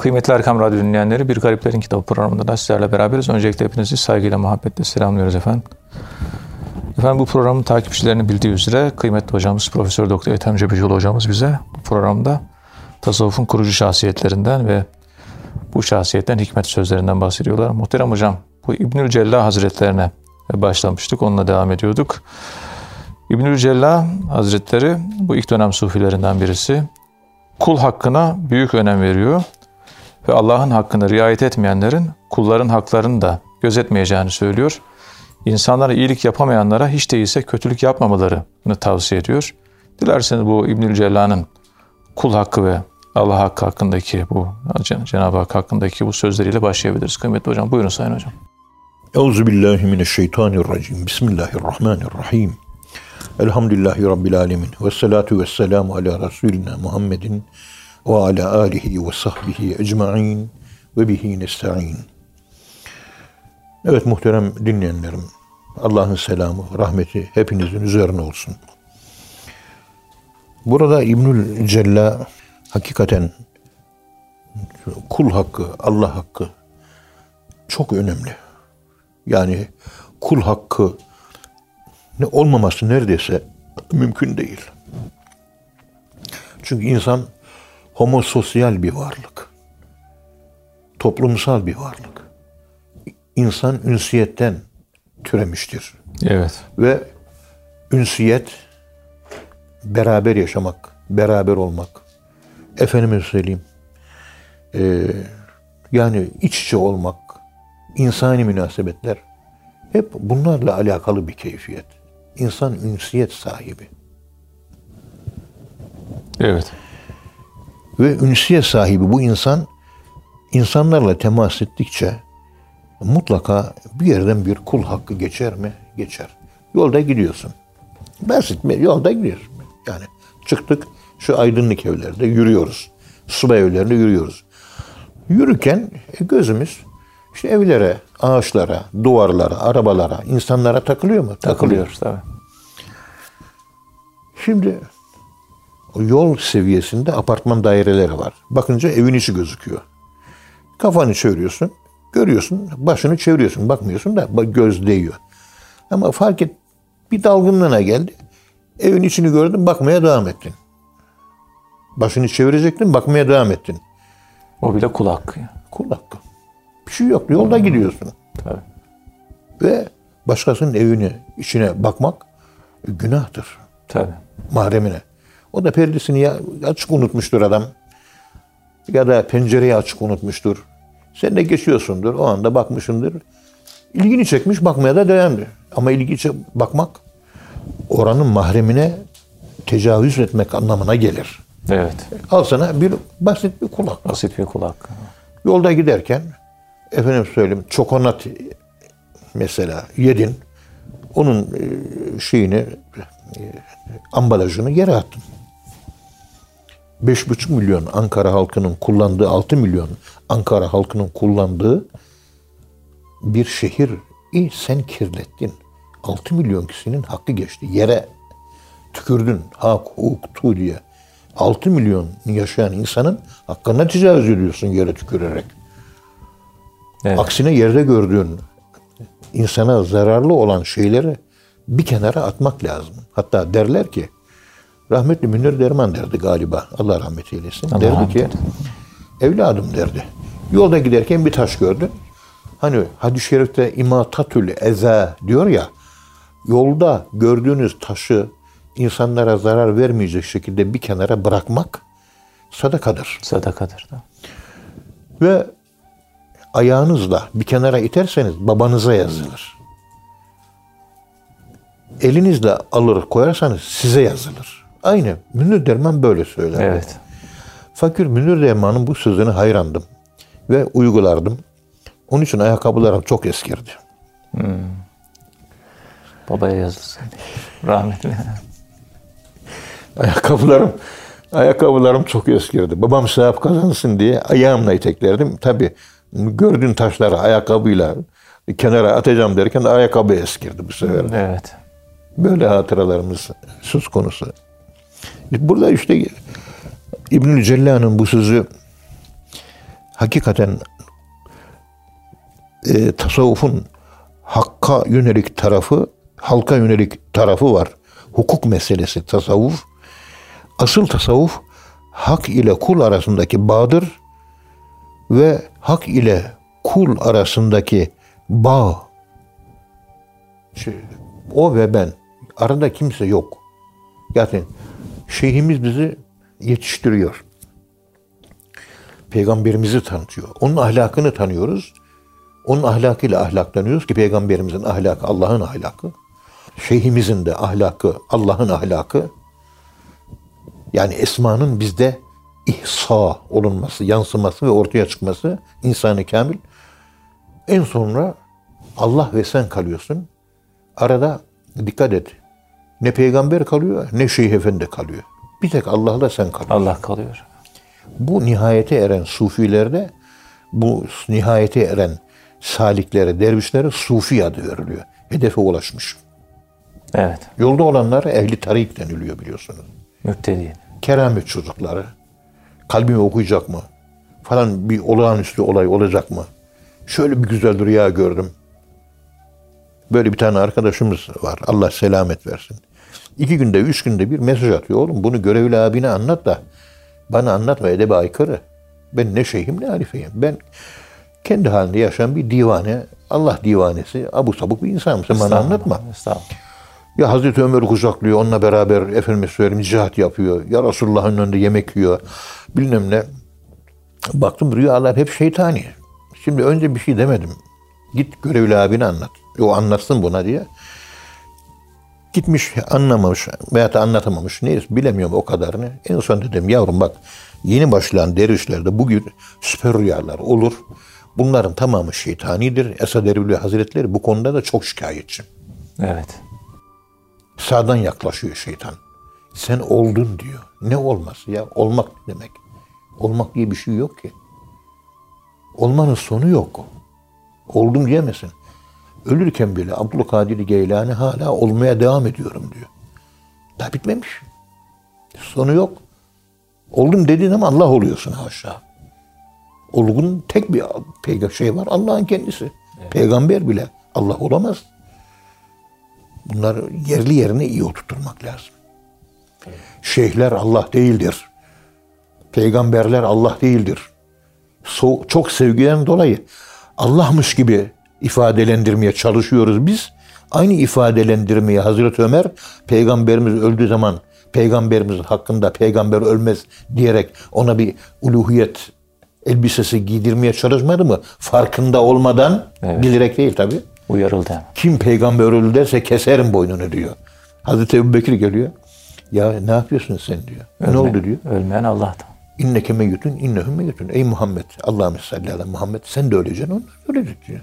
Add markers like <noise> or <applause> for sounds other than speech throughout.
Kıymetli Erkam Radyo dinleyenleri Bir Gariplerin Kitabı programında da sizlerle beraberiz. Öncelikle hepinizi saygıyla, muhabbetle selamlıyoruz efendim. Efendim bu programın takipçilerini bildiği üzere kıymetli hocamız Profesör Doktor Ethem Cebecioğlu hocamız bize bu programda tasavvufun kurucu şahsiyetlerinden ve bu şahsiyetten hikmet sözlerinden bahsediyorlar. Muhterem hocam bu İbnül Cella Hazretlerine başlamıştık. Onunla devam ediyorduk. İbnül Cella Hazretleri bu ilk dönem sufilerinden birisi. Kul hakkına büyük önem veriyor ve Allah'ın hakkını riayet etmeyenlerin kulların haklarını da gözetmeyeceğini söylüyor. İnsanlara iyilik yapamayanlara hiç değilse kötülük yapmamalarını tavsiye ediyor. Dilerseniz bu İbnül Cella'nın kul hakkı ve Allah hakkı hakkındaki bu Cenab-ı Hak hakkındaki bu sözleriyle başlayabiliriz. Kıymetli hocam buyurun sayın hocam. Euzubillahimineşşeytanirracim. Bismillahirrahmanirrahim. Elhamdülillahi Rabbil alemin. Ve salatu ve selamu ala Resulina Muhammedin ve ala alihi ve sahbihi ecma'in ve bihi nesta'in. Evet muhterem dinleyenlerim, Allah'ın selamı, rahmeti hepinizin üzerine olsun. Burada İbnül Cella hakikaten kul hakkı, Allah hakkı çok önemli. Yani kul hakkı ne olmaması neredeyse mümkün değil. Çünkü insan homososyal bir varlık. Toplumsal bir varlık. İnsan ünsiyetten türemiştir. Evet. Ve ünsiyet beraber yaşamak, beraber olmak. Efendime söyleyeyim. E, yani iç içe olmak, insani münasebetler hep bunlarla alakalı bir keyfiyet. İnsan ünsiyet sahibi. Evet. Ve ünsiyet sahibi bu insan insanlarla temas ettikçe mutlaka bir yerden bir kul hakkı geçer mi? Geçer. Yolda gidiyorsun. Basit mi? Yolda gidiyorsun. Yani çıktık şu aydınlık evlerde yürüyoruz. Subay evlerinde yürüyoruz. Yürürken e, gözümüz işte evlere, ağaçlara, duvarlara, arabalara, insanlara takılıyor mu? Takılıyor tabii. Şimdi yol seviyesinde apartman daireleri var. Bakınca evin içi gözüküyor. Kafanı çeviriyorsun, görüyorsun, başını çeviriyorsun, bakmıyorsun da göz değiyor. Ama fark et, bir dalgınlığına geldi. Evin içini gördün, bakmaya devam ettin. Başını çevirecektin, bakmaya devam ettin. O bile kul hakkı. Kul hakkı. Bir şey yok. Yolda gidiyorsun. Tabii. Ve başkasının evine, içine bakmak günahtır. Tabii. Mahremine. O da perdesini ya açık unutmuştur adam. Ya da pencereyi açık unutmuştur. Sen de geçiyorsundur. O anda bakmışındır. İlgini çekmiş bakmaya da devam Ama ilgi bakmak oranın mahremine tecavüz etmek anlamına gelir. Evet. Al sana bir basit bir kulak. Basit bir kulak. Yolda giderken efendim söyleyeyim çokonat mesela yedin. Onun e, şeyini e, ambalajını yere attın. 5,5 milyon Ankara halkının kullandığı 6 milyon Ankara halkının kullandığı bir şehir sen kirlettin. 6 milyon kişinin hakkı geçti. Yere tükürdün. Hak, hukuk, tu diye. 6 milyon yaşayan insanın hakkına tecavüz ediyorsun yere tükürerek. Evet. Aksine yerde gördüğün insana zararlı olan şeyleri bir kenara atmak lazım. Hatta derler ki rahmetli Münir Derman derdi galiba. Allah rahmet eylesin. Allah derdi ki evladım derdi. Yolda giderken bir taş gördü. Hani hadis-i şerifte imatatül eza diyor ya yolda gördüğünüz taşı insanlara zarar vermeyecek şekilde bir kenara bırakmak sadakadır. Sadakadır da. Ve ayağınızla bir kenara iterseniz babanıza yazılır. Elinizle alır koyarsanız size yazılır. Aynı Münir Derman böyle söyler. Evet. Fakir Münir Derman'ın bu sözünü hayrandım ve uygulardım. Onun için ayakkabılarım çok eskirdi. Hmm. Babaya yazılsın. <laughs> Rahmetli. ayakkabılarım ayakkabılarım çok eskirdi. Babam sahip kazansın diye ayağımla iteklerdim. Tabi gördüğün taşları ayakkabıyla kenara atacağım derken de ayakkabı eskirdi bu sefer. Evet. Böyle hatıralarımız söz konusu. Burada işte İbnül Cella'nın bu sözü hakikaten e, tasavvufun hakka yönelik tarafı, halka yönelik tarafı var. Hukuk meselesi tasavvuf. Asıl tasavvuf hak ile kul arasındaki bağdır ve hak ile kul arasındaki bağ. Şey, o ve ben. Arada kimse yok. Yani şeyhimiz bizi yetiştiriyor. Peygamberimizi tanıtıyor. Onun ahlakını tanıyoruz. Onun ahlakıyla ahlaklanıyoruz ki peygamberimizin ahlakı Allah'ın ahlakı. Şeyhimizin de ahlakı Allah'ın ahlakı. Yani esmanın bizde ihsa olunması, yansıması ve ortaya çıkması insanı kamil. En sonra Allah ve sen kalıyorsun. Arada dikkat et. Ne peygamber kalıyor ne şeyh efendi kalıyor. Bir tek Allah'la sen kalıyorsun. Allah kalıyor. Bu nihayete eren sufilerde bu nihayete eren saliklere, dervişlere sufi adı veriliyor. Hedefe ulaşmış. Evet. Yolda olanlar ehli tarik deniliyor biliyorsunuz. Müptediğin. Keramet çocukları. Kalbimi okuyacak mı? Falan bir olağanüstü olay olacak mı? Şöyle bir güzel rüya gördüm. Böyle bir tane arkadaşımız var. Allah selamet versin. İki günde, üç günde bir mesaj atıyor. Oğlum bunu görevli abine anlat da bana anlatma edebe aykırı. Ben ne şeyhim ne halifeyim. Ben kendi halinde yaşayan bir divane, Allah divanesi, abu sabuk bir insanım. Sen bana anlatma. Ya Hazreti Ömer kucaklıyor, onunla beraber efendime söyleyeyim cihat yapıyor. Ya Resulullah'ın önünde yemek yiyor. Bilmem ne. Baktım rüyalar hep şeytani. Şimdi önce bir şey demedim. Git görevli abine anlat. O anlatsın buna diye. Gitmiş anlamamış veya da anlatamamış. Neyse bilemiyorum o kadarını. En son dedim yavrum bak yeni başlayan dervişlerde bugün süper rüyalar olur. Bunların tamamı şeytanidir. Esad Erbil Hazretleri bu konuda da çok şikayetçi. Evet. Sağdan yaklaşıyor şeytan. Sen oldun diyor. Ne olması ya? Olmak demek? Olmak diye bir şey yok ki. Olmanın sonu yok. Oldum diyemezsin. Ölürken bile Abdülkadir Geylani hala olmaya devam ediyorum diyor. Daha bitmemiş. Sonu yok. Oldum dediğin ama Allah oluyorsun haşa. Olgun tek bir peygamber şey var. Allah'ın kendisi. Peygamber bile Allah olamaz. Bunları yerli yerine iyi oturtmak lazım. Şeyhler Allah değildir. Peygamberler Allah değildir. So- çok sevgiden dolayı Allah'mış gibi ifadelendirmeye çalışıyoruz biz. Aynı ifadelendirmeyi Hazreti Ömer peygamberimiz öldüğü zaman peygamberimiz hakkında peygamber ölmez diyerek ona bir uluhiyet elbisesi giydirmeye çalışmadı mı? Farkında olmadan Evet. bilerek değil tabii. Uyarıldı. Kim peygamber öldü derse keserim boynunu diyor. Hazreti Ebu Bekir geliyor. Ya ne yapıyorsun sen diyor. Ne Ölme- oldu diyor. Ölmeyen Allah'tan. İnneke meyyutun, innehum meyyutun. Ey Muhammed, Allahümme salli ala Muhammed. Sen de öleceksin, onlar da ölecek diyor.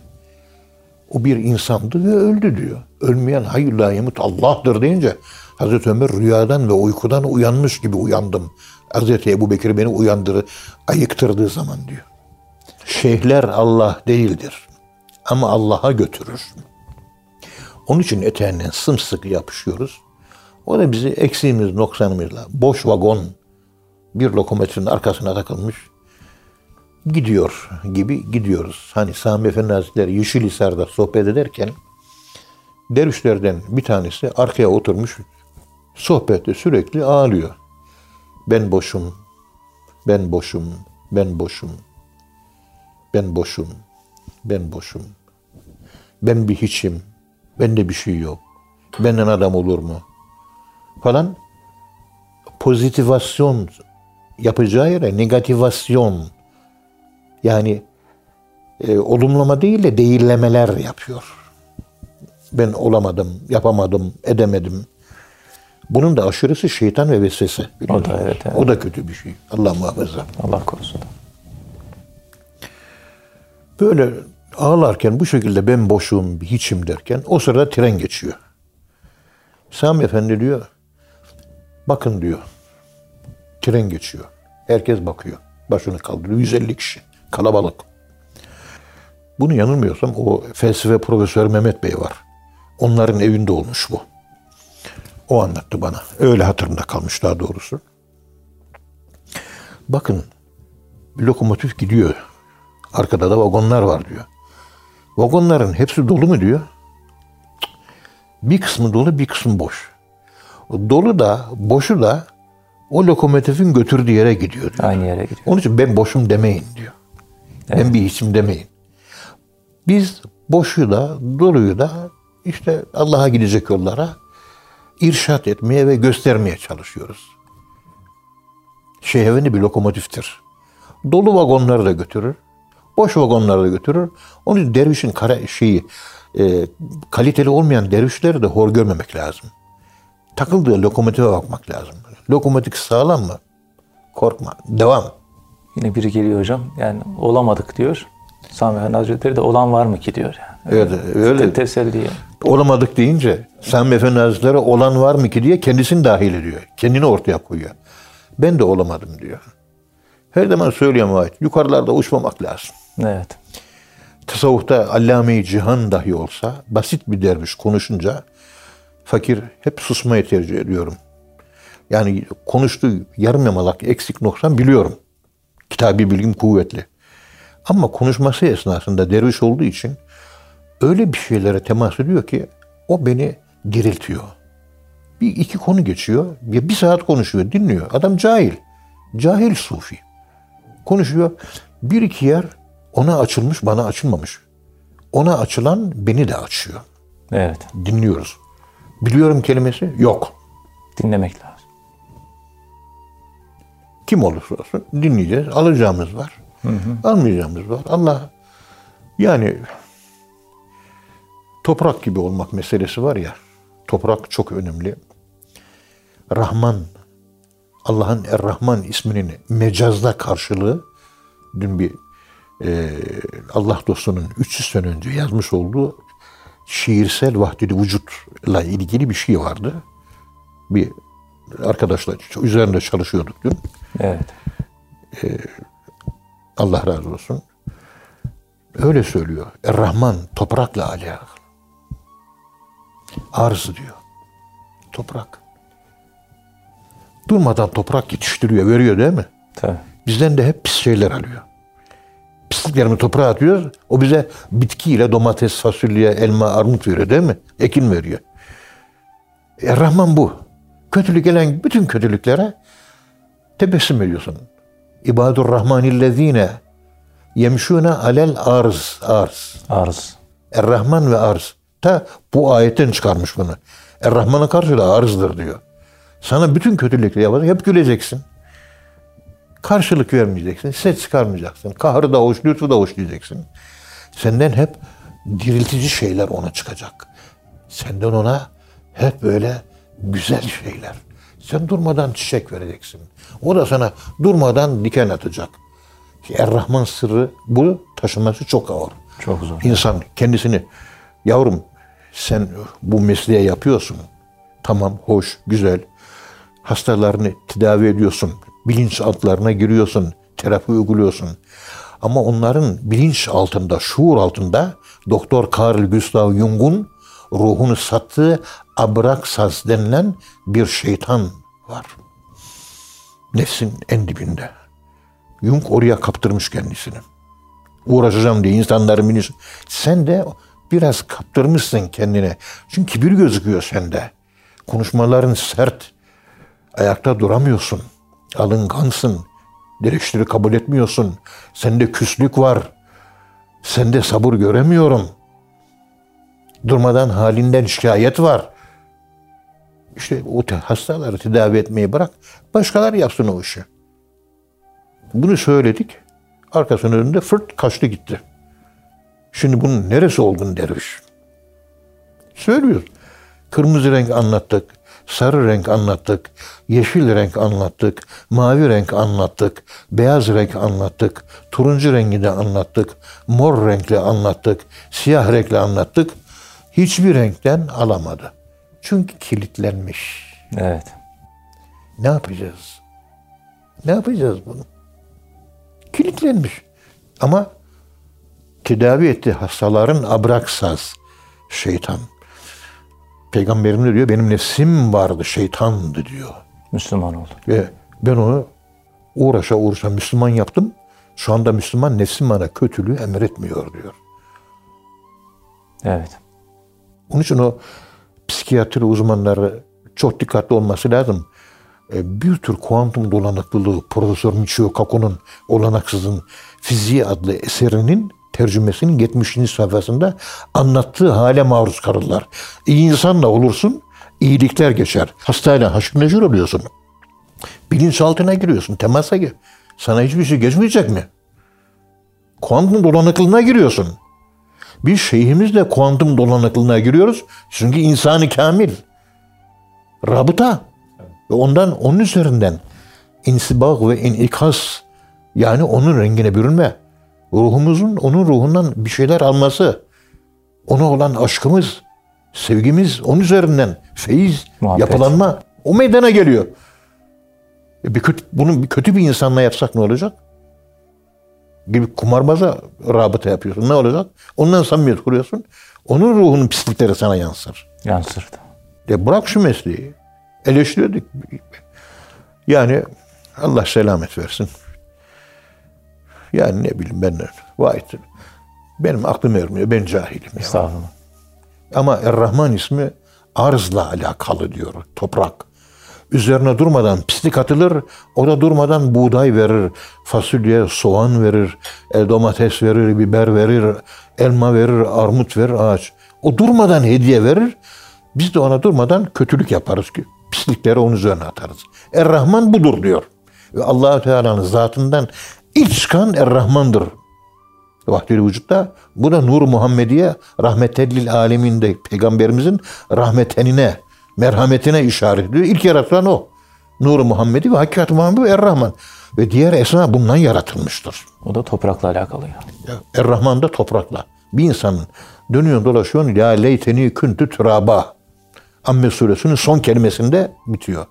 O bir insandı ve öldü diyor. Ölmeyen hayır la yemut Allah'tır deyince Hazreti Ömer rüyadan ve uykudan uyanmış gibi uyandım. Hazreti Ebu Bekir beni uyandırı, ayıktırdığı zaman diyor. Şeyhler Allah değildir. Ama Allah'a götürür. Onun için eteğinden sımsıkı yapışıyoruz. O da bizi eksiğimiz, noksanımızla boş vagon bir lokomotifin arkasına takılmış gidiyor gibi gidiyoruz. Hani Sami Efendi Hazretleri Yeşilhisar'da sohbet ederken dervişlerden bir tanesi arkaya oturmuş sohbette sürekli ağlıyor. Ben boşum, ben boşum, ben boşum, ben boşum, ben boşum. Ben bir hiçim, bende bir şey yok. Benden adam olur mu? Falan pozitivasyon yapacağı yere negativasyon yani e, olumlama değil de değillemeler yapıyor. Ben olamadım, yapamadım, edemedim. Bunun da aşırısı şeytan ve vesvese. O da evet, evet. O da kötü bir şey. Allah muhafaza. Allah korusun. Böyle ağlarken bu şekilde ben boşum, hiçim derken o sırada tren geçiyor. Sami Efendi diyor, bakın diyor, tren geçiyor. Herkes bakıyor. Başını kaldırıyor. 150 kişi. Kalabalık. Bunu yanılmıyorsam o felsefe profesörü Mehmet Bey var. Onların evinde olmuş bu. O anlattı bana. Öyle hatırımda kalmış daha doğrusu. Bakın bir lokomotif gidiyor Arkada da vagonlar var diyor. Vagonların hepsi dolu mu diyor. Bir kısmı dolu bir kısmı boş. Dolu da boşu da o lokomotifin götürdüğü yere gidiyor diyor. Aynı yere gidiyor. Onun için ben boşum demeyin diyor. Ben bir hiçim demeyin. Biz boşu da doluyu da işte Allah'a gidecek yollara irşat etmeye ve göstermeye çalışıyoruz. Şehveni bir lokomotiftir. Dolu vagonları da götürür. Boş vagonları da götürür. Onun için dervişin kara şeyi e, kaliteli olmayan dervişleri de hor görmemek lazım. Takıldığı lokomotive bakmak lazım. Lokomotif sağlam mı? Korkma. Devam. Yine biri geliyor hocam. Yani olamadık diyor. Sami Hazretleri de olan var mı ki diyor. Yani. Evet, öyle. Te- teselli yani. olamadık deyince Sami Efendi Hazretleri olan var mı ki diye kendisini dahil ediyor. Kendini ortaya koyuyor. Ben de olamadım diyor. Her zaman söylüyorum ait. Yukarılarda uçmamak lazım. Evet. Tasavvufta allame-i cihan dahi olsa basit bir derviş konuşunca fakir hep susmayı tercih ediyorum. Yani konuştuğu yarım yamalak eksik noksan biliyorum. Kitabi bilgim kuvvetli. Ama konuşması esnasında derviş olduğu için öyle bir şeylere temas ediyor ki o beni diriltiyor. Bir iki konu geçiyor. Bir, bir saat konuşuyor, dinliyor. Adam cahil. Cahil sufi. Konuşuyor. Bir iki yer ona açılmış, bana açılmamış. Ona açılan beni de açıyor. Evet. Dinliyoruz. Biliyorum kelimesi yok. Dinlemek lazım. Kim olursa olsun dinleyeceğiz. Alacağımız var. Almayacağımız var. Allah yani toprak gibi olmak meselesi var ya. Toprak çok önemli. Rahman Allah'ın Er-Rahman isminin mecazda karşılığı dün bir e, Allah dostunun 300 sene önce yazmış olduğu şiirsel vahdedi vücutla ilgili bir şey vardı. Bir arkadaşla üzerinde çalışıyorduk dün. Evet. Allah razı olsun. Öyle söylüyor. Er-Rahman toprakla alakalı. Arz diyor. Toprak. Durmadan toprak yetiştiriyor, veriyor değil mi? Tabii. Bizden de hep pis şeyler alıyor. Pisliklerimi toprağa atıyor. O bize bitkiyle domates, fasulye, elma, armut veriyor değil mi? Ekin veriyor. E, Rahman bu. Kötülük gelen bütün kötülüklere tebessüm ediyorsun. İbadur Rahmanillezine yemşune alel arz. Arz. Arz. Er-Rahman ve arz. Ta bu ayetten çıkarmış bunu. Er-Rahman'ın karşılığı arzdır diyor. Sana bütün kötülükleri yapacak. Hep güleceksin. Karşılık vermeyeceksin. Ses çıkarmayacaksın. Kahrı da hoş, lütfu da hoş diyeceksin. Senden hep diriltici şeyler ona çıkacak. Senden ona hep böyle güzel şeyler. Sen durmadan çiçek vereceksin. O da sana durmadan diken atacak. Er-Rahman sırrı bu taşıması çok ağır. Çok zor. İnsan kendisini yavrum sen bu mesleği yapıyorsun. Tamam, hoş, güzel. Hastalarını tedavi ediyorsun. Bilinç altlarına giriyorsun. Terapi uyguluyorsun. Ama onların bilinç altında, şuur altında Doktor Carl Gustav Jung'un ruhunu sattığı Abraxas denilen bir şeytan var. Nefsin en dibinde. Jung oraya kaptırmış kendisini uğraşacağım diye insanların bilinç. Sen de biraz kaptırmışsın kendine. Çünkü kibir gözüküyor sende. Konuşmaların sert. Ayakta duramıyorsun. Alıngansın. Direkişleri kabul etmiyorsun. Sende küslük var. Sende sabır göremiyorum. Durmadan halinden şikayet var. İşte o hastaları tedavi etmeyi bırak. Başkaları yapsın o işi. Bunu söyledik. Arkasının önünde fırt kaçtı gitti. Şimdi bunun neresi olgun derviş? Söylüyor. Kırmızı renk anlattık. Sarı renk anlattık. Yeşil renk anlattık. Mavi renk anlattık. Beyaz renk anlattık. Turuncu rengi de anlattık. Mor renkle anlattık. Siyah renkle anlattık. Hiçbir renkten alamadı. Çünkü kilitlenmiş. Evet. Ne yapacağız? Ne yapacağız bunu? Kilitlenmiş. Ama tedavi etti hastaların abraksaz şeytan. Peygamberim de diyor benim nefsim vardı şeytandı diyor. Müslüman oldu. Ve ben onu uğraşa uğraşa Müslüman yaptım. Şu anda Müslüman nefsim bana kötülüğü emretmiyor diyor. Evet. Onun için o psikiyatri uzmanları çok dikkatli olması lazım. E, bir tür kuantum dolanıklılığı Profesör Michio Kaku'nun Olanaksızın Fiziği adlı eserinin tercümesinin 70. sayfasında anlattığı hale maruz kalırlar. İyi insan da olursun, iyilikler geçer. Hastayla haşır neşir oluyorsun. Bilinçaltına giriyorsun, temasa gir. Sana hiçbir şey geçmeyecek mi? Kuantum dolanıklılığına giriyorsun. Biz şeyhimizle kuantum dolanıklılığına giriyoruz. Çünkü insanı kamil. Rabıta. Ve ondan onun üzerinden insibak ve inikas yani onun rengine bürünme. Ruhumuzun onun ruhundan bir şeyler alması. Ona olan aşkımız, sevgimiz onun üzerinden feyiz, Muhabbet. yapılanma o meydana geliyor. E bir kötü, bunu kötü bir insanla yapsak ne olacak? Gibi kumarbaza rabıta yapıyorsun. Ne olacak? Ondan samimiyet kuruyorsun. Onun ruhunun pislikleri sana yansır. Yansırdı. Ya bırak şu mesleği. Eleştiriyorduk. Yani Allah selamet versin. Yani ne bileyim ben vay benim aklım ermiyor. Ben cahilim. ya. Estağfurullah. Ama Er-Rahman ismi arzla alakalı diyor. Toprak. Üzerine durmadan pislik atılır. O da durmadan buğday verir. Fasulye, soğan verir. domates verir, biber verir. Elma verir, armut verir, ağaç. O durmadan hediye verir. Biz de ona durmadan kötülük yaparız ki. Pislikleri onun üzerine atarız. Er-Rahman budur diyor. Ve allah Teala'nın zatından ilk çıkan Er-Rahman'dır. Vahdül vücutta bu da Nur Muhammediye rahmetellil aleminde peygamberimizin rahmetenine, merhametine işaret ediyor. İlk yaratılan o. Nur Muhammedi ve Hakikat Muhammed ve Er-Rahman. Ve diğer esma bundan yaratılmıştır. O da toprakla alakalı yani. Ya, Er-Rahman da toprakla. Bir insanın dönüyor dolaşıyor. Ya leyteni küntü türaba. Amme suresinin son kelimesinde bitiyor.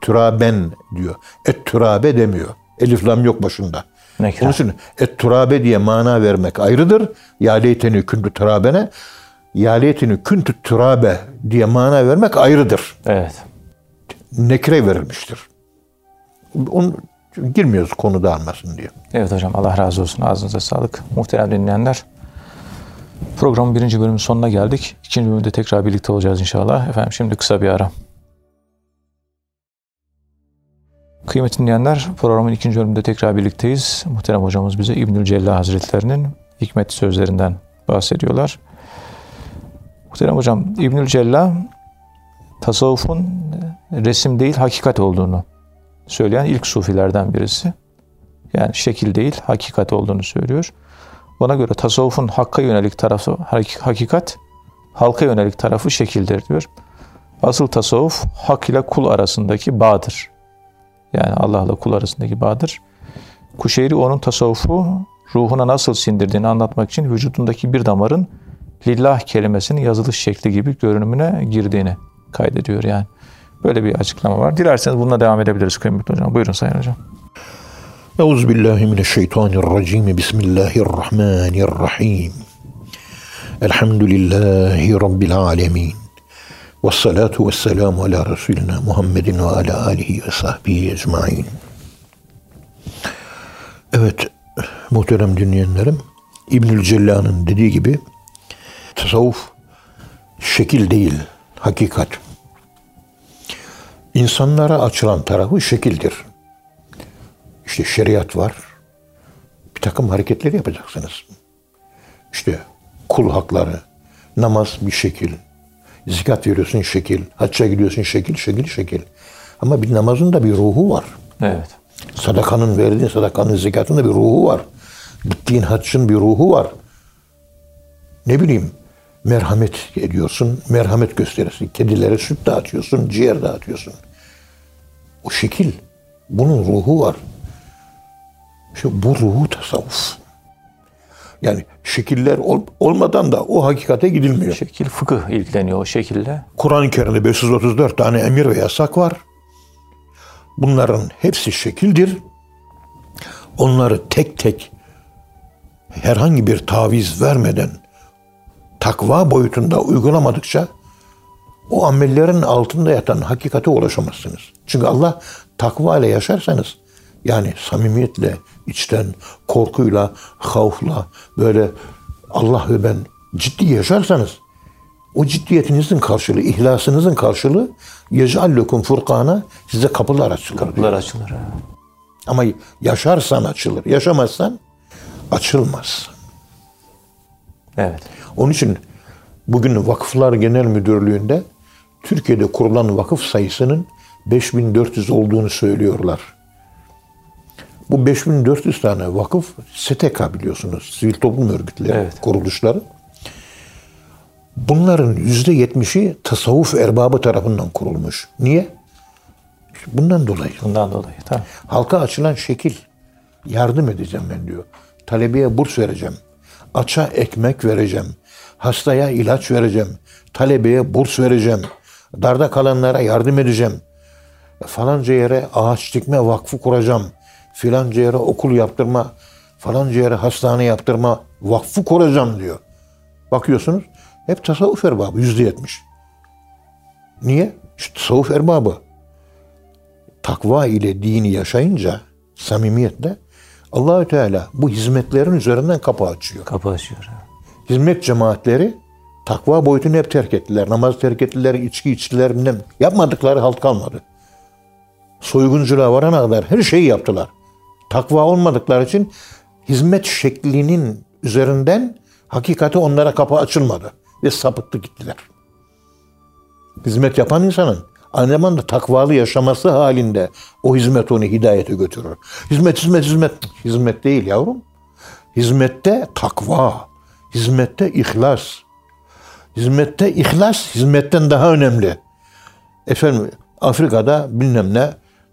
Türaben diyor. Et türabe demiyor. Elif lam yok başında. Onun için et turabe diye mana vermek ayrıdır. Ya leyteni küntü turabene. Ya leyteni küntü turabe diye mana vermek ayrıdır. Evet. Nekre verilmiştir. Onu girmiyoruz konu dağılmasın diye. Evet hocam Allah razı olsun. Ağzınıza sağlık. Muhterem dinleyenler. Programın birinci bölümünün sonuna geldik. İkinci bölümde tekrar birlikte olacağız inşallah. Efendim şimdi kısa bir ara. Kıymetli dinleyenler programın ikinci bölümünde tekrar birlikteyiz. Muhterem hocamız bize İbnül Cella Hazretlerinin hikmet sözlerinden bahsediyorlar. Muhterem hocam İbnül Cella tasavvufun resim değil hakikat olduğunu söyleyen ilk sufilerden birisi. Yani şekil değil, hakikat olduğunu söylüyor. Bana göre tasavvufun hakka yönelik tarafı hak- hakikat, halka yönelik tarafı şekildir diyor. Asıl tasavvuf hak ile kul arasındaki bağdır. Yani Allah ile kul arasındaki bağdır. Kuşeyri onun tasavvufu ruhuna nasıl sindirdiğini anlatmak için vücudundaki bir damarın lillah kelimesinin yazılış şekli gibi görünümüne girdiğini kaydediyor yani. Böyle bir açıklama var. Dilerseniz bununla devam edebiliriz kıymetli hocam. Buyurun Sayın Hocam. Euzu billahi mineşşeytanirracim. Bismillahirrahmanirrahim. Elhamdülillahi rabbil alamin. Ve salatu ve selamu ala Resulina Muhammedin ve ala alihi ve sahbihi ecmain. Evet, muhterem dinleyenlerim, İbnül Cella'nın dediği gibi tasavvuf şekil değil, hakikat. İnsanlara açılan tarafı şekildir. İşte şeriat var. Bir takım hareketleri yapacaksınız. İşte kul hakları, namaz bir şekil, zikat veriyorsun şekil, hacca gidiyorsun şekil, şekil, şekil. Ama bir namazın da bir ruhu var. Evet. Sadakanın verdiğin sadakanın zikatın da bir ruhu var. Gittiğin haccın bir ruhu var. Ne bileyim merhamet ediyorsun, merhamet gösterirsin. Kedilere süt dağıtıyorsun, ciğer dağıtıyorsun. O şekil. Bunun ruhu var. İşte bu ruhu tasavvuf. Yani şekiller ol- olmadan da o hakikate gidilmiyor. Şekil fıkıh ilgileniyor o şekilde. Kur'an-ı Kerim'de 534 tane emir ve yasak var. Bunların hepsi şekildir. Onları tek tek herhangi bir taviz vermeden takva boyutunda uygulamadıkça o amellerin altında yatan hakikate ulaşamazsınız. Çünkü Allah takva ile yaşarsanız yani samimiyetle, içten korkuyla, havfla böyle Allah ve ben ciddi yaşarsanız o ciddiyetinizin karşılığı, ihlasınızın karşılığı yecallukum furkana size kapılar açılır. Kapılar açılır. ha. Ama yaşarsan açılır. Yaşamazsan açılmaz. Evet. Onun için bugün Vakıflar Genel Müdürlüğü'nde Türkiye'de kurulan vakıf sayısının 5400 olduğunu söylüyorlar. Bu 5400 tane vakıf STK biliyorsunuz. Sivil toplum örgütleri, Evet. kuruluşları. Bunların %70'i tasavvuf erbabı tarafından kurulmuş. Niye? İşte bundan dolayı. Bundan dolayı. Tamam. Halka açılan şekil. Yardım edeceğim ben diyor. Talebeye burs vereceğim. Aça ekmek vereceğim. Hastaya ilaç vereceğim. Talebeye burs vereceğim. Darda kalanlara yardım edeceğim. Falanca yere ağaç dikme vakfı kuracağım. Filanca yere okul yaptırma, falanca yere hastane yaptırma vakfı kuracağım diyor. Bakıyorsunuz hep tasavvuf erbabı yüzde yetmiş. Niye? İşte tasavvuf erbabı takva ile dini yaşayınca samimiyetle Allahü Teala bu hizmetlerin üzerinden kapı açıyor. Kapı açıyor. Hizmet cemaatleri takva boyutunu hep terk ettiler. Namaz terk ettiler, içki içtiler, bilmem. Yapmadıkları halt kalmadı. Soygunculuğa varana kadar her şeyi yaptılar. Takva olmadıkları için hizmet şeklinin üzerinden hakikati onlara kapı açılmadı. Ve sapıttı gittiler. Hizmet yapan insanın aynı zamanda takvalı yaşaması halinde o hizmet onu hidayete götürür. Hizmet, hizmet, hizmet. Hizmet değil yavrum. Hizmette takva, hizmette ihlas. Hizmette ihlas hizmetten daha önemli. Efendim Afrika'da bilmem ne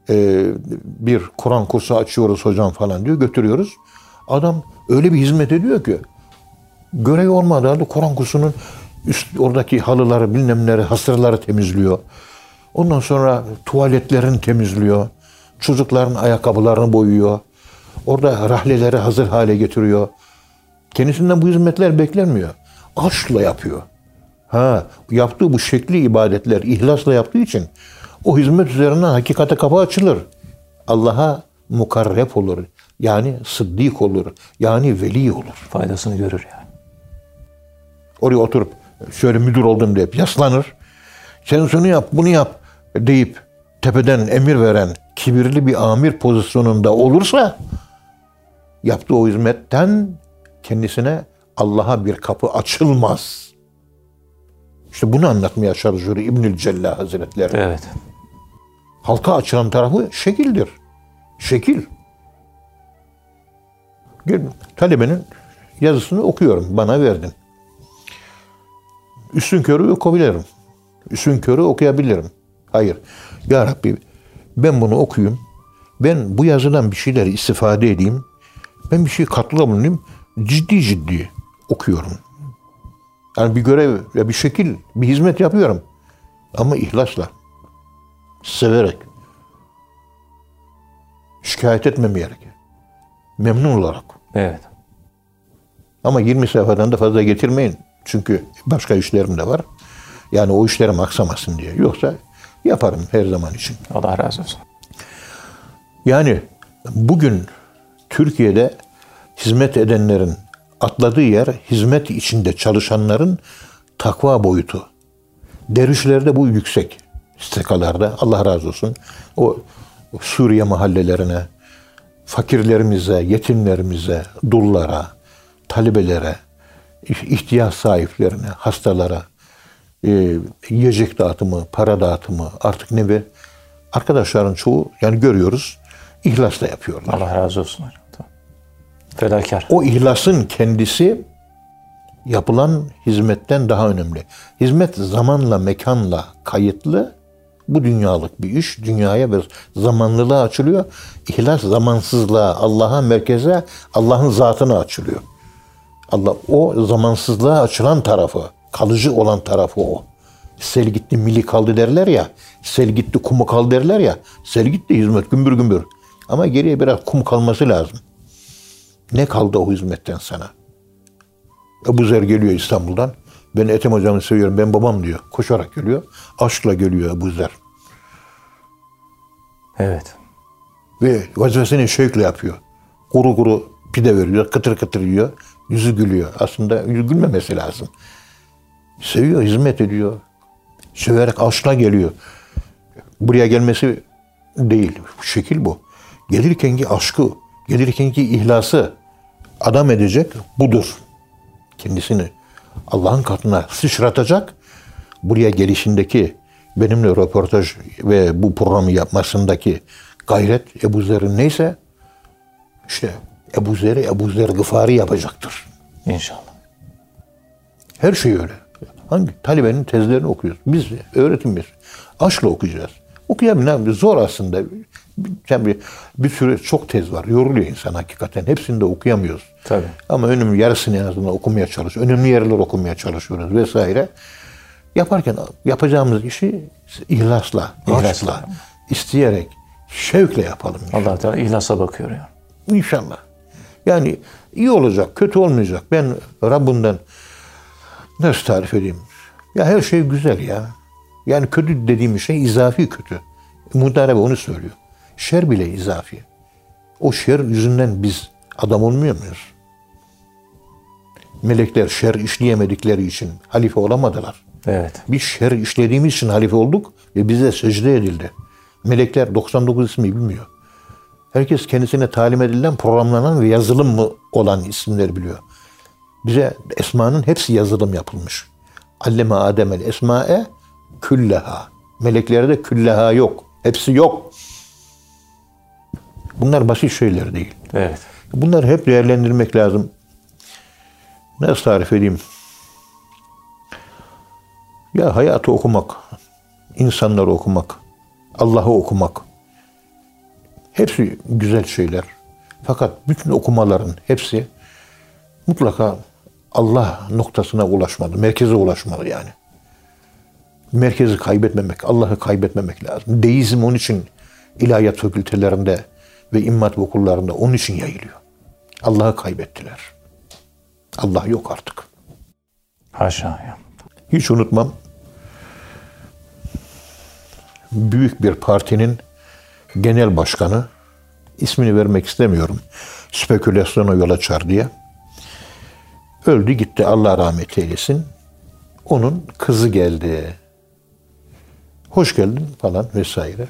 e, bir Kur'an kursu açıyoruz hocam falan diyor götürüyoruz. Adam öyle bir hizmet ediyor ki görev olmadığı halde Kur'an kursunun üst oradaki halıları bilmem neleri hasırları temizliyor. Ondan sonra tuvaletlerini temizliyor. Çocukların ayakkabılarını boyuyor. Orada rahleleri hazır hale getiriyor. Kendisinden bu hizmetler beklenmiyor. Aşkla yapıyor. Ha, yaptığı bu şekli ibadetler ihlasla yaptığı için o hizmet üzerinden hakikate kapı açılır. Allah'a mukarreb olur. Yani sıddık olur. Yani veli olur. Faydasını görür yani. Oraya oturup şöyle müdür oldum deyip yaslanır. Sen şunu yap, bunu yap deyip tepeden emir veren kibirli bir amir pozisyonunda olursa yaptığı o hizmetten kendisine Allah'a bir kapı açılmaz. İşte bunu anlatmaya çalışıyor İbnül Cella Hazretleri. Evet. Halka açılan tarafı şekildir. Şekil. Gel, talebenin yazısını okuyorum. Bana verdin. Üstün körü okuyabilirim. Üstün körü okuyabilirim. Hayır. Ya Rabbi ben bunu okuyayım. Ben bu yazıdan bir şeyler istifade edeyim. Ben bir şey katkıda bulunayım. Ciddi ciddi okuyorum. Yani bir görev ya bir şekil, bir hizmet yapıyorum. Ama ihlasla. Severek. Şikayet etmemeyerek. Memnun olarak. Evet. Ama 20 sayfadan da fazla getirmeyin. Çünkü başka işlerim de var. Yani o işlerim aksamasın diye. Yoksa yaparım her zaman için. Allah razı olsun. Yani bugün Türkiye'de hizmet edenlerin atladığı yer hizmet içinde çalışanların takva boyutu. Dervişlerde bu yüksek. Stekalarda Allah razı olsun. O Suriye mahallelerine, fakirlerimize, yetimlerimize, dullara, talebelere, ihtiyaç sahiplerine, hastalara, e, yiyecek dağıtımı, para dağıtımı artık ne be? Arkadaşların çoğu yani görüyoruz ihlasla yapıyorlar. Allah razı olsun. hocam. Tamam. Fedakar. O ihlasın kendisi yapılan hizmetten daha önemli. Hizmet zamanla, mekanla kayıtlı. Bu dünyalık bir iş. Dünyaya bir zamanlılığa açılıyor. İhlas zamansızlığa, Allah'a merkeze, Allah'ın zatına açılıyor. Allah o zamansızlığa açılan tarafı, kalıcı olan tarafı o. Sel gitti mili kaldı derler ya. Sel gitti kumu kaldı derler ya. Sel gitti hizmet gümbür gümbür. Ama geriye biraz kum kalması lazım. Ne kaldı o hizmetten sana? Ebu Zer geliyor İstanbul'dan. Ben Ethem hocamı seviyorum. Ben babam diyor. Koşarak geliyor. Aşkla geliyor Ebu Zer. Evet. Ve vazifesini şevkle yapıyor. kuru kuru pide veriyor, kıtır kıtır yiyor. Yüzü gülüyor. Aslında yüzü gülmemesi lazım. Seviyor, hizmet ediyor. Severek aşkla geliyor. Buraya gelmesi değil. Şekil bu. Gelirken ki aşkı, gelirken ki ihlası adam edecek budur. Kendisini Allah'ın katına sıçratacak. Buraya gelişindeki benimle röportaj ve bu programı yapmasındaki gayret Ebu Zer'in neyse işte Ebu Zer'i Ebu Zer Gıfari yapacaktır. İnşallah. Her şey öyle. Hangi? Talibenin tezlerini okuyoruz. Biz öğretimiz. Aşkla okuyacağız. Okuyamayın zor aslında. Bir, bir, bir sürü çok tez var. Yoruluyor insan hakikaten. Hepsini de okuyamıyoruz. Tabii. Ama önemli yarısını en azından okumaya çalışıyoruz. Önemli yerler okumaya çalışıyoruz vesaire. Yaparken yapacağımız işi ihlasla, İhlasla. aşkla, isteyerek, şevkle yapalım. allah Teala ihlasa bakıyor yani. İnşallah. Yani iyi olacak, kötü olmayacak. Ben Rabbimden nasıl tarif edeyim? Ya her şey güzel ya. Yani kötü dediğim şey izafi kötü. Mudarebe onu söylüyor. Şer bile izafi. O şer yüzünden biz adam olmuyor muyuz? Melekler şer işleyemedikleri için halife olamadılar. Evet. Biz şer işlediğimiz için halife olduk ve bize secde edildi. Melekler 99 ismi bilmiyor. Herkes kendisine talim edilen, programlanan ve yazılım mı olan isimleri biliyor. Bize esmanın hepsi yazılım yapılmış. Alleme Ademel esma'e külleha. Meleklerde külleha yok. Hepsi yok. Bunlar basit şeyler değil. Evet. Bunları hep değerlendirmek lazım. Nasıl tarif edeyim? Ya hayatı okumak, insanları okumak, Allah'ı okumak. Hepsi güzel şeyler. Fakat bütün okumaların hepsi mutlaka Allah noktasına ulaşmalı, merkeze ulaşmalı yani. Merkezi kaybetmemek, Allah'ı kaybetmemek lazım. Deizm onun için ilahiyat fakültelerinde ve immat okullarında onun için yayılıyor. Allah'ı kaybettiler. Allah yok artık. Haşa ya. Hiç unutmam. Büyük bir partinin genel başkanı, ismini vermek istemiyorum, spekülasyona yol açar diye. Öldü gitti Allah rahmet eylesin. Onun kızı geldi. Hoş geldin falan vesaire.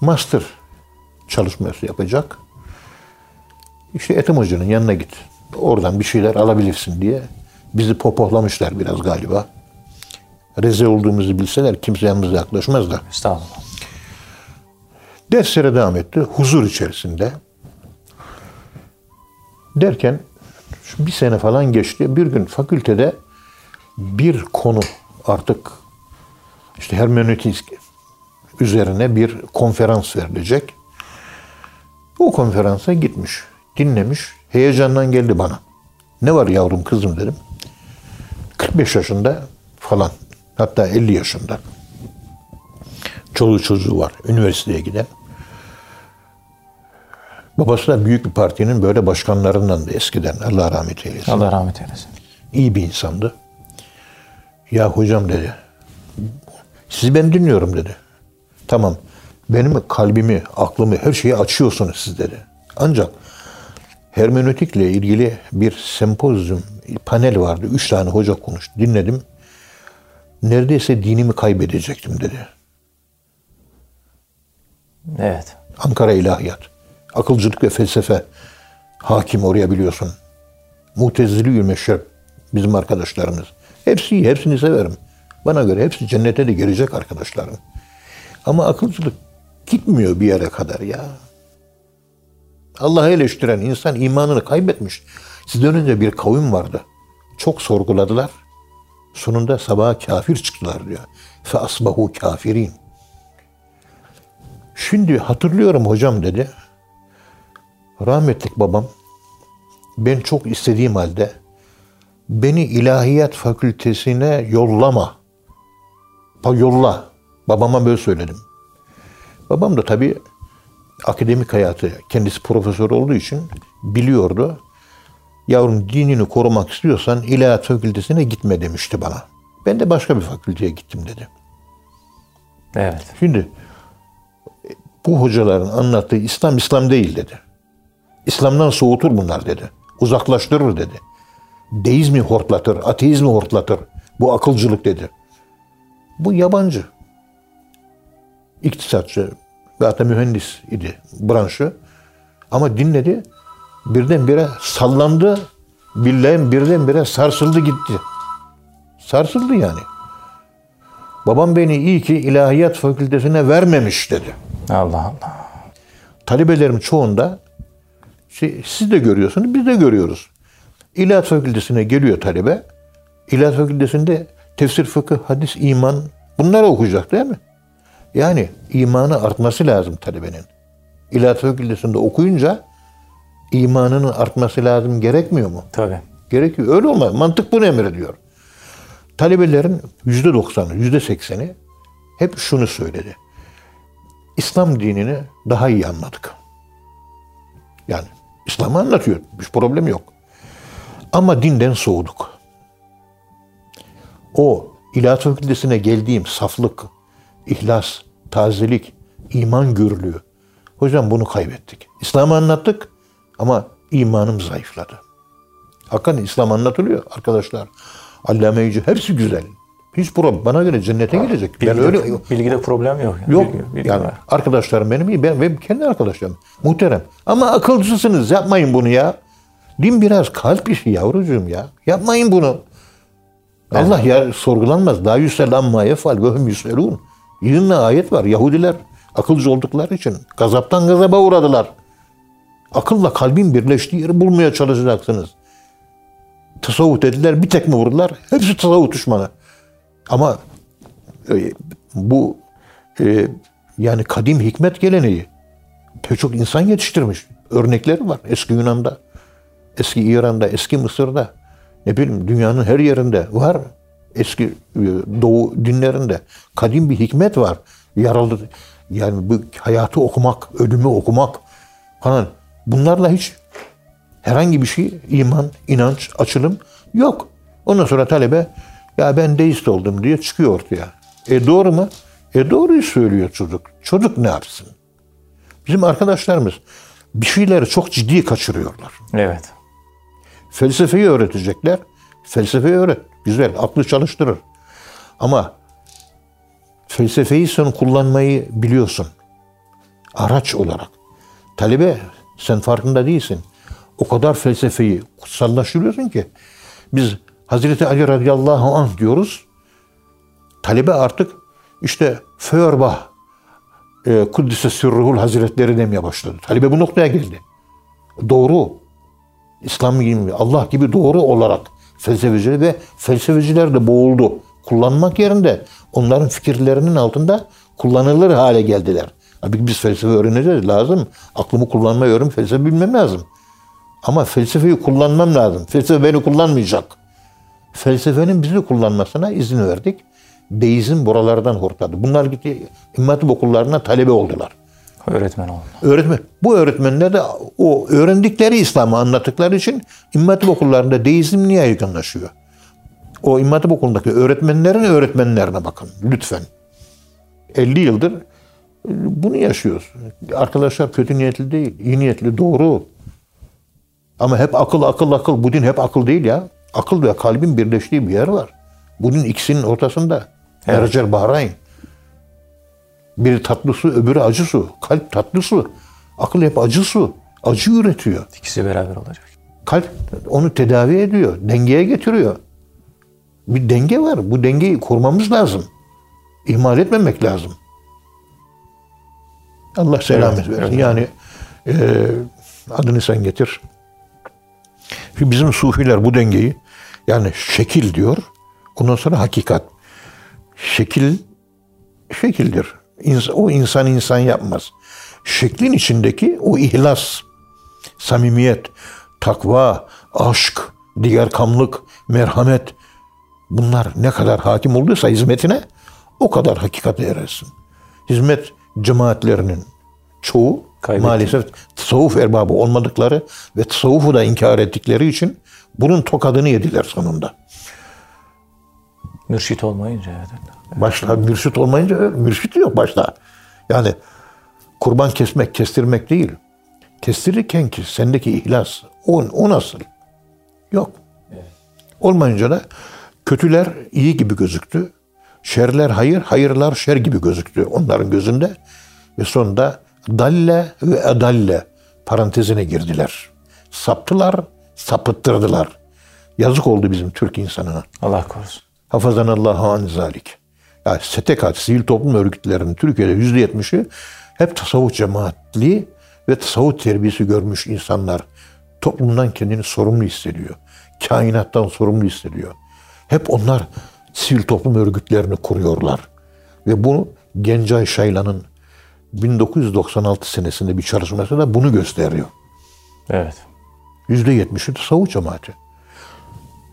Master çalışması yapacak. İşte Ethem Hoca'nın yanına git. Oradan bir şeyler alabilirsin diye bizi popohlamışlar biraz galiba. Rezil olduğumuzu bilseler kimse yanımıza yaklaşmaz da. Estağfurullah. Derslere devam etti. Huzur içerisinde. Derken şu bir sene falan geçti. Bir gün fakültede bir konu artık işte hermenötik üzerine bir konferans verilecek. O konferansa gitmiş, dinlemiş. Heyecandan geldi bana. Ne var yavrum kızım dedim. 45 yaşında falan. Hatta 50 yaşında. Çoluğu çocuğu var. Üniversiteye giden. Babası da büyük bir partinin böyle başkanlarından da eskiden. Allah rahmet eylesin. Allah rahmet eylesin. İyi bir insandı. Ya hocam dedi. Sizi ben dinliyorum dedi. Tamam. Benim kalbimi, aklımı, her şeyi açıyorsunuz siz dedi. Ancak hermenötikle ilgili bir sempozyum, panel vardı. Üç tane hoca konuştu. Dinledim. Neredeyse dinimi kaybedecektim dedi. Evet. Ankara İlahiyat. Akılcılık ve felsefe hakim oraya biliyorsun. Mutezili Meşrep bizim arkadaşlarımız. Hepsi hepsini severim. Bana göre hepsi cennete de girecek arkadaşlarım. Ama akılcılık gitmiyor bir yere kadar ya. Allah'ı eleştiren insan imanını kaybetmiş. Sizden önce bir kavim vardı. Çok sorguladılar. Sonunda sabaha kafir çıktılar diyor. Fe asbahu kafirin. Şimdi hatırlıyorum hocam dedi. Rahmetlik babam ben çok istediğim halde beni ilahiyat fakültesine yollama. Yolla. Babama böyle söyledim. Babam da tabii akademik hayatı kendisi profesör olduğu için biliyordu. Yavrum dinini korumak istiyorsan ilahiyat fakültesine gitme demişti bana. Ben de başka bir fakülteye gittim dedi. Evet. Şimdi bu hocaların anlattığı İslam İslam değil dedi. İslam'dan soğutur bunlar dedi. Uzaklaştırır dedi. Deizmi hortlatır, ateizmi hortlatır. Bu akılcılık dedi. Bu yabancı. İktisatçı ve hatta mühendis idi branşı. Ama dinledi. Birdenbire sallandı. Billahi birdenbire sarsıldı gitti. Sarsıldı yani. Babam beni iyi ki ilahiyat fakültesine vermemiş dedi. Allah Allah. Talebelerim çoğunda şey, siz de görüyorsunuz, biz de görüyoruz. İlahiyat fakültesine geliyor talebe. İlahiyat fakültesinde tefsir, fıkıh, hadis, iman bunları okuyacak değil mi? Yani imanı artması lazım talebenin. İlahiyat fakültesinde okuyunca imanının artması lazım gerekmiyor mu? Tabii. Gerekiyor. Öyle olmaz. Mantık bunu emrediyor. Talebelerin yüzde doksanı, yüzde sekseni hep şunu söyledi. İslam dinini daha iyi anladık. Yani İslam'ı anlatıyor. Bir problem yok. Ama dinden soğuduk. O ilahiyat fakültesine geldiğim saflık, ihlas, tazelik, iman gürlüğü. Hocam bunu kaybettik. İslam'ı anlattık ama imanım zayıfladı. Hakikaten İslam anlatılıyor arkadaşlar. Allame Yüce hepsi güzel. Hiç problem. Bana göre cennete gidecek. Ben Bilgide, öyle bilgide problem yok. Yani. Yok. Bilgi- bilgi yani var. arkadaşlarım benim iyi. Ben ve kendi arkadaşlarım. Muhterem. Ama akılcısınız. Yapmayın bunu ya. Din biraz kalp işi yavrucuğum ya. Yapmayın bunu. Allah ya sorgulanmaz. Daha yüsel amma yefal ve hum yüselun. Yığınla ayet var. Yahudiler akılcı oldukları için gazaptan gazaba uğradılar. Akılla kalbin birleştiği yeri bulmaya çalışacaksınız. Tasavvuf dediler bir tek mi vurdular? Hepsi tasavvuf düşmanı. Ama e, bu e, yani kadim hikmet geleneği çok insan yetiştirmiş. Örnekleri var eski Yunan'da, eski İran'da, eski Mısır'da. Ne bileyim dünyanın her yerinde var. Eski e, doğu dinlerinde kadim bir hikmet var. Yaralı yani bu hayatı okumak, ölümü okumak falan. Bunlarla hiç herhangi bir şey, iman, inanç, açılım yok. Ondan sonra talebe ya ben deist oldum diye çıkıyor ortaya. E doğru mu? E doğruyu söylüyor çocuk. Çocuk ne yapsın? Bizim arkadaşlarımız bir şeyleri çok ciddi kaçırıyorlar. Evet. Felsefeyi öğretecekler. Felsefeyi öğret. Güzel, aklı çalıştırır. Ama felsefeyi sen kullanmayı biliyorsun. Araç olarak. Talebe sen farkında değilsin. O kadar felsefeyi kutsallaştırıyorsun ki biz Hazreti Ali radıyallahu anh diyoruz. Talebe artık işte Feuerbach, e, Kuddise Sürruhul Hazretleri demeye başladı. Talebe bu noktaya geldi. Doğru. İslam gibi, Allah gibi doğru olarak felsefeciler ve felsefeciler de boğuldu. Kullanmak yerinde onların fikirlerinin altında kullanılır hale geldiler. Abi biz felsefe öğreneceğiz lazım. Aklımı kullanmayı öğren, felsefe bilmem lazım. Ama felsefeyi kullanmam lazım. Felsefe beni kullanmayacak. Felsefenin bizi kullanmasına izin verdik. Deizm buralardan hortladı. Bunlar gitti İmam Hatip okullarına talebe oldular. Öğretmen oldu. Öğretmen. Bu öğretmenler de o öğrendikleri İslam'ı anlattıkları için İmam Hatip okullarında deizm niye yaygınlaşıyor? O İmam Hatip okulundaki öğretmenlerin öğretmenlerine bakın lütfen. 50 yıldır bunu yaşıyoruz. Arkadaşlar kötü niyetli değil, iyi niyetli, doğru. Ama hep akıl, akıl, akıl. Bu din hep akıl değil ya. Akıl ve kalbin birleştiği bir yer var. Bu din ikisinin ortasında. Evet. Mercer Bahrain. Biri tatlı su, öbürü acı su. Kalp tatlı su. Akıl hep acı su. Acı üretiyor. İkisi beraber olacak. Kalp onu tedavi ediyor. Dengeye getiriyor. Bir denge var. Bu dengeyi korumamız lazım. İhmal etmemek lazım. Allah selamet Evet, versin. evet. Yani e, adını sen getir. Şimdi bizim sufiler bu dengeyi yani şekil diyor. Ondan sonra hakikat. Şekil şekildir. O insan insan yapmaz. Şeklin içindeki o ihlas, samimiyet, takva, aşk, diğerkamlık, merhamet bunlar ne kadar hakim olduysa hizmetine o kadar hakikate erersin. Hizmet cemaatlerinin çoğu Kaybetti. maalesef tasavvuf erbabı olmadıkları ve tasavvufu da inkar ettikleri için bunun tokadını yediler sonunda. Mürşit olmayınca evet. Başta mürşit olmayınca mürşit yok başta. Yani kurban kesmek, kestirmek değil. kestirirken ki sendeki ihlas o, o nasıl? Yok. Olmayınca da kötüler iyi gibi gözüktü. Şerler hayır, hayırlar şer gibi gözüktü onların gözünde. Ve sonunda dalle ve edalle parantezine girdiler. Saptılar, sapıttırdılar. Yazık oldu bizim Türk insanına. Allah korusun. Hafazanallahu an zalik. Yani STK, sivil toplum örgütlerinin Türkiye'de yüzde yetmişi hep tasavvuf cemaatli ve tasavvuf terbiyesi görmüş insanlar. Toplumdan kendini sorumlu hissediyor. Kainattan sorumlu hissediyor. Hep onlar sivil toplum örgütlerini kuruyorlar. Ve bunu Gencay Şaylan'ın 1996 senesinde bir çalışması da bunu gösteriyor. Evet. Yüzde yetmişi tasavvuf cemaati.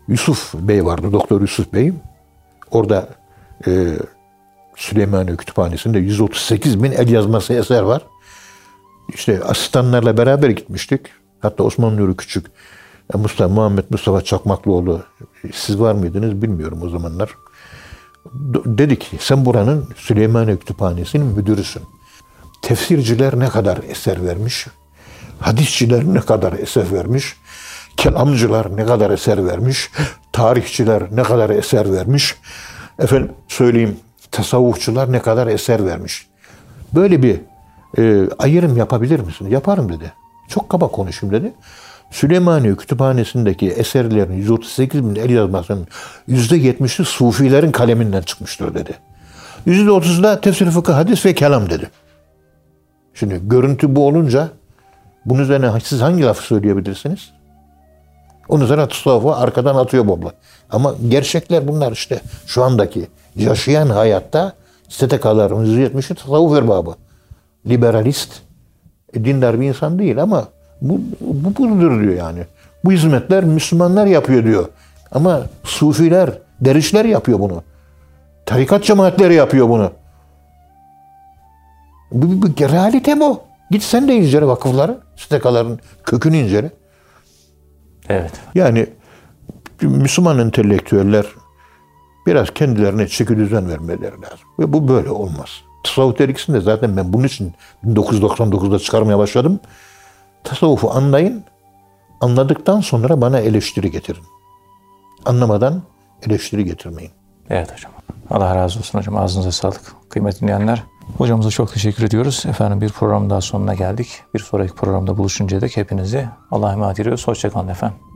Yusuf Bey vardı, Doktor Yusuf Bey. Orada e, Süleymaniye Kütüphanesi'nde 138 bin el yazması eser var. İşte asistanlarla beraber gitmiştik. Hatta Osman Nuri Küçük, e, Mustafa Muhammed Mustafa Çakmaklıoğlu siz var mıydınız bilmiyorum o zamanlar. Dedi ki sen buranın Süleymaniye Kütüphanesi'nin müdürüsün. Tefsirciler ne kadar eser vermiş, hadisçiler ne kadar eser vermiş, kelamcılar ne kadar eser vermiş, tarihçiler ne kadar eser vermiş, efendim söyleyeyim tasavvufçular ne kadar eser vermiş. Böyle bir e, ayrım yapabilir misin? Yaparım dedi. Çok kaba konuşayım dedi. Süleymaniye Kütüphanesi'ndeki eserlerin 138 bin el yazmasının %70'i Sufilerin kaleminden çıkmıştır dedi. %30'u da tefsir, fıkıh, hadis ve kelam dedi. Şimdi görüntü bu olunca bunun üzerine siz hangi lafı söyleyebilirsiniz? Onun üzerine tasavvufu arkadan atıyor bobla. Ama gerçekler bunlar işte. Şu andaki yaşayan hayatta STK'ların %70'i tasavvuf erbabı. Liberalist, e, dindar bir insan değil ama bu, bu budur diyor yani. Bu hizmetler Müslümanlar yapıyor diyor. Ama Sufiler, derişler yapıyor bunu. Tarikat cemaatleri yapıyor bunu. Bu, bu, bu realite bu. Git sen de incele vakıfları, STK'ların kökünü incele. Evet. Yani Müslüman entelektüeller biraz kendilerine çeki düzen vermeleri lazım. Ve bu böyle olmaz. Tasavvuf dergisinde zaten ben bunun için 1999'da çıkarmaya başladım. Tasavvufu anlayın, anladıktan sonra bana eleştiri getirin. Anlamadan eleştiri getirmeyin. Evet hocam. Allah razı olsun hocam. Ağzınıza sağlık. Kıymetli dinleyenler. Hocamıza çok teşekkür ediyoruz. Efendim bir program daha sonuna geldik. Bir sonraki programda buluşuncaya dek hepinizi Allah'a emanet ediyoruz. Hoşçakalın efendim.